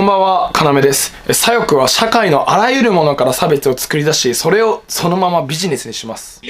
こんばんは、かなめです。左翼は社会のあらゆるものから差別を作り出し、それをそのままビジネスにします。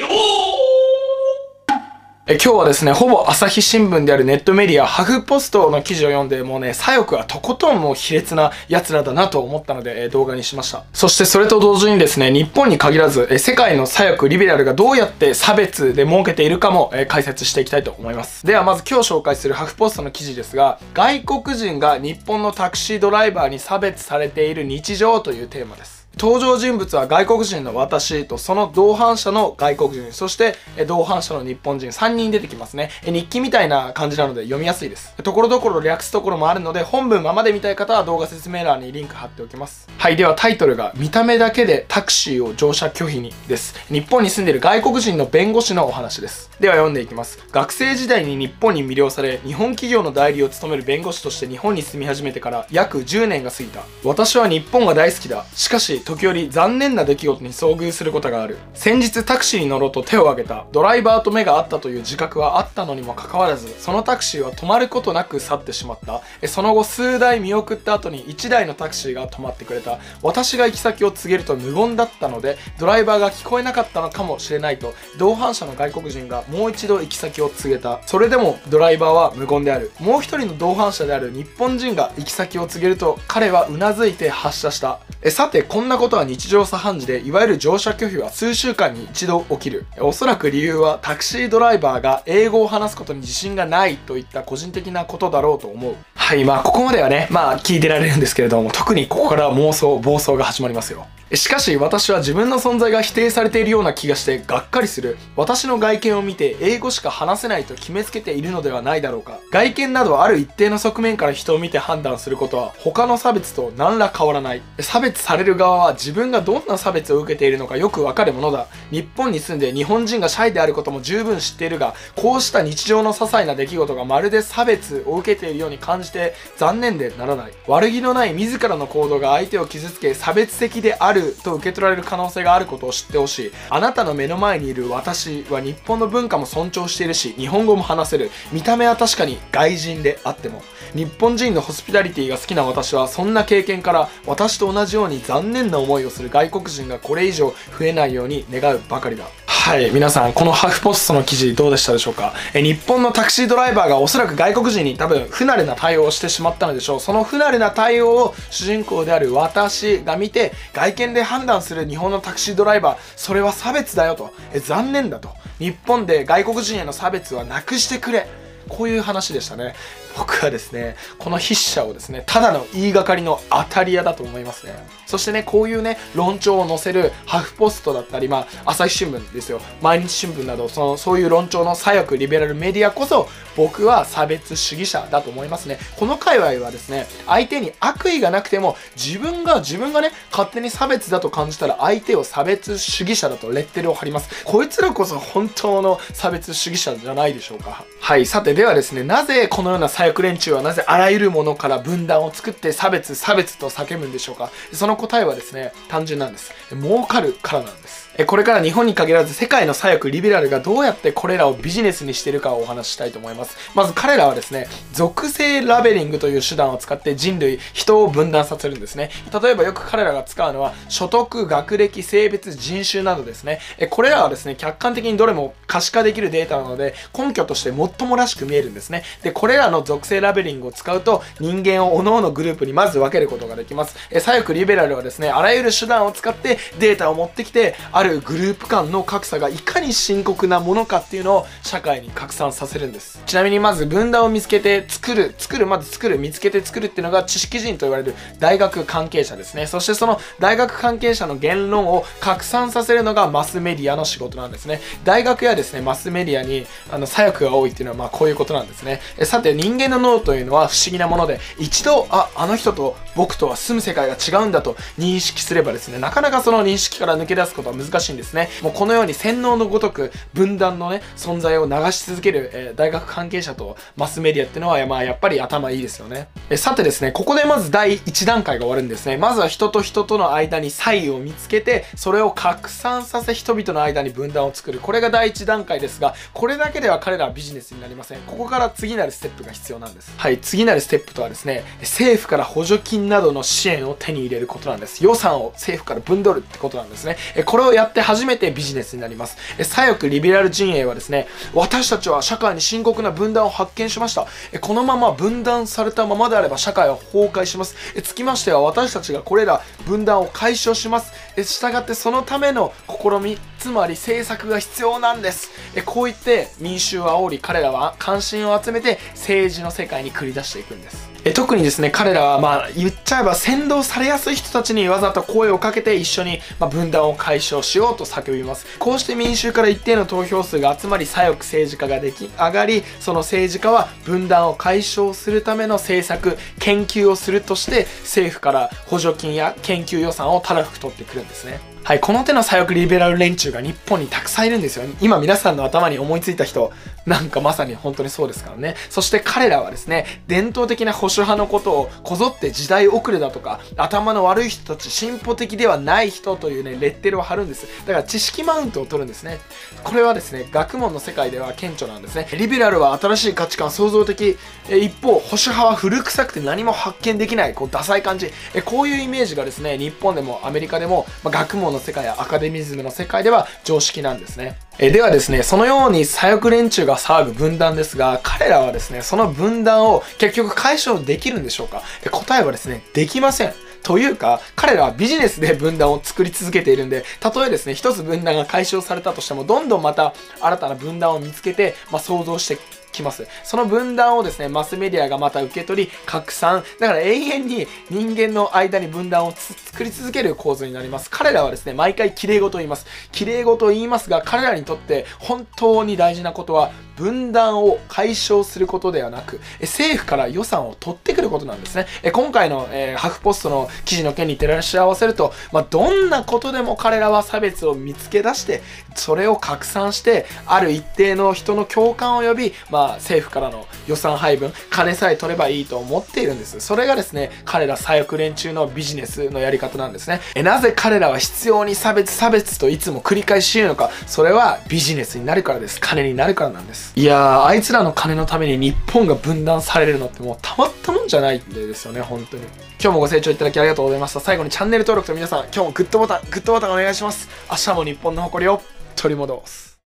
え今日はですね、ほぼ朝日新聞であるネットメディア、ハフポストの記事を読んで、もうね、左翼はとことんもう卑劣な奴らだなと思ったので、え動画にしました。そしてそれと同時にですね、日本に限らず、え世界の左翼、リベラルがどうやって差別で儲けているかも、え解説していきたいと思います。ではまず今日紹介するハフポストの記事ですが、外国人が日本のタクシードライバーに差別されている日常というテーマです。登場人物は外国人の私とその同伴者の外国人そして同伴者の日本人3人出てきますね。日記みたいな感じなので読みやすいです。ところどころ略すところもあるので本文ままで見たい方は動画説明欄にリンク貼っておきます。はいではタイトルが見た目だけでタクシーを乗車拒否にです。日本に住んでいる外国人の弁護士のお話です。では読んでいきます。学生時代に日本に魅了され日本企業の代理を務める弁護士として日本に住み始めてから約10年が過ぎた。私は日本が大好きだ。しかし時折残念な出来事に遭遇することがある。先日タクシーに乗ろうと手を挙げた。ドライバーと目が合ったという自覚はあったのにもかかわらずそのタクシーは止まることなく去ってしまった。その後数台見送った後に1台のタクシーが止まってくれた。私が行き先を告げると無言だったのでドライバーが聞こえなかったのかもしれないと同伴者の外国人がもう一度行き先を告げた。それでもドライバーは無言である。もう一人の同伴者である日本人が行き先を告げると彼はうなずいて発射した。えさてこんななことは日常茶飯事でいわゆる乗車拒否は数週間に一度起きる。おそらく理由はタクシードライバーが英語を話すことに自信がないといった個人的なことだろうと思う。はいまあここまではねまあ聞いてられるんですけれども特にここから妄想暴走が始まりますよ。しかし私は自分の存在が否定されているような気がしてがっかりする。私の外見を見て英語しか話せないと決めつけているのではないだろうか。外見などある一定の側面から人を見て判断することは他の差別と何ら変わらない。差別される側は自分がどんな差別を受けているのかよくわかるものだ。日本に住んで日本人がシャイであることも十分知っているがこうした日常の些細な出来事がまるで差別を受けているように感じて残念でならない。悪気のない自らの行動が相手を傷つけ差別的であると受け取られる可能性があることを知ってほしい。あなたの目の前にいる私は日本の文化も尊重しているし日本語も話せる。見た目は確かに外人であっても。日本人のホスピタリティが好きな私はそんな経験から私と同じように残念な思いをする外国人がこれ以上増えないように願うばかりだ。はい皆さんこのハーフポストの記事どうでしたでしょうか？え日本のタクシードライバーがおそらく外国人に多分不慣れな対応をしてしまったのでしょう。その不慣れな対応を主人公である私が見て外見で判断する日本のタクシードライバーそれは差別だよと。え残念だと。日本で外国人への差別はなくしてくれ。こういう話でしたね。僕はですねこの筆者をですねただの言いがかりの当たり屋だと思いますね。そしてねこういうね論調を載せるハフポストだったりまあ朝日新聞ですよ。毎日新聞などそのそういう論調の左翼リベラルメディアこそ僕は差別主義者だと思いますね。この界隈はですね相手に悪意がなくても自分が自分がね勝手に差別だと感じたら相手を差別主義者だとレッテルを貼ります。こいつらこそ本当の差別主義者じゃないでしょうか。はいさてではですねなぜこのような左翼連中はなぜあらゆるものから分断を作って差別差別と叫ぶんでしょうか？その答えはですね単純なんです。儲かるからなんです。これから日本に限らず世界の左翼リベラルがどうやってこれらをビジネスにしているかをお話ししたいと思います。まず彼らはですね属性ラベリングという手段を使って人類人を分断させるんですね。例えばよく彼らが使うのは所得学歴性別人種などですね。これらはですね客観的にどれも可視化できるデータなので根拠として最もらしく見えるんですね。でこれらの属性ラベリングを使うと人間を各々グループにまず分けることができます。左翼リベラルはですねあらゆる手段を使ってデータを持ってきてあるグループ間の格差がいかに深刻なものかっていうのを社会に拡散させるんです。ちなみにまず分断を見つけて作る作るまず作る見つけて作るっていうのが知識人と言われる大学関係者ですね。そしてその大学関係者の言論を拡散させるのがマスメディアの仕事なんですね。大学やですねマスメディアにあの左翼が多いっていうのはまあこういうことなんですね。えさて人間の脳というのは不思議なもので一度ああの人と僕とは住む世界が違うんだと認識すればですねなかなかその認識から抜け出すことは難しいんですねもうこのように洗脳のごとく分断のね存在を流し続ける、えー、大学関係者とマスメディアっていうのは、まあ、やっぱり頭いいですよねえさてですねここでまず第1段階が終わるんですねまずは人と人との間に差異を見つけてそれを拡散させ人々の間に分断を作るこれが第1段階ですがこれだけでは彼らはビジネスになりませんここから次なるステップが必要なんです。はい、次なるステップとはですね、政府から補助金などの支援を手に入れることなんです。予算を政府から分取るってことなんですね。えこれをやって初めてビジネスになります。左翼リベラル陣営はですね、私たちは社会に深刻な分断を発見しました。このまま分断されたままであれば社会は崩壊します。つきましては私たちがこれら分断を解消します。したがってそのための試み、つまり政策が必要なんです。こう言って民衆を煽り彼らは関心を集めて政治の世界に繰り出していくんです。え特にですね、彼らはまあ言っちゃえば先導されやすい人たちにわざと声をかけて一緒にま分断を解消しようと叫びます。こうして民衆から一定の投票数が集まり左翼政治家が出来上がり、その政治家は分断を解消するための政策、研究をするとして政府から補助金や研究予算をたらふく取ってくるんですね。はい、この手の左翼リベラル連中が日本にたくさんいるんですよ。今皆さんの頭に思いついた人、なんかまさに本当にそうですからね。そして彼らはですね、伝統的な保守派のことをこぞって時代遅れだとか、頭の悪い人たち、進歩的ではない人というね、レッテルを貼るんです。だから知識マウントを取るんですね。これはですね、学問の世界では顕著なんですね。リベラルは新しい価値観、創造的。一方、保守派は古臭くて何も発見できない、こう、ダサい感じ。こういうイメージがですね、日本でもアメリカでも、まあ、学問の世界やアカデミズムの世界では常識なんですね。えではですね、そのように左翼連中が騒ぐ分断ですが、彼らはですね、その分断を結局解消できるんでしょうか？答えはですね、できません。というか、彼らはビジネスで分断を作り続けているんで、たとえですね、一つ分断が解消されたとしても、どんどんまた新たな分断を見つけて、まあ、想像してきます。その分断をですね、マスメディアがまた受け取り、拡散。だから永遠に人間の間に分断を作り続ける構図になります。彼らはですね、毎回綺麗事を言います。綺麗事を言いますが、彼らにとって本当に大事なことは、分断を解消することではなく、政府から予算を取ってくることなんですね。今回の、えー、ハフポストの記事の件に照らし合わせると、まあ、どんなことでも彼らは差別を見つけ出して、それを拡散して、ある一定の人の共感を呼び、まあ、政府からの予算配分、金さえ取ればいいと思っているんです。それがですね、彼ら左翼連中のビジネスのやり方なんですね。えなぜ彼らは必要に差別差別といつも繰り返し言うのか、それはビジネスになるからです。金になるからなんです。いやー、あいつらの金のために日本が分断されるのってもうたまったもんじゃないんでですよね、本当に。今日もご清聴いただきありがとうございました。最後にチャンネル登録と皆さん、今日もグッドボタン、グッドボタンお願いします。明日も日本の誇りを取り戻す。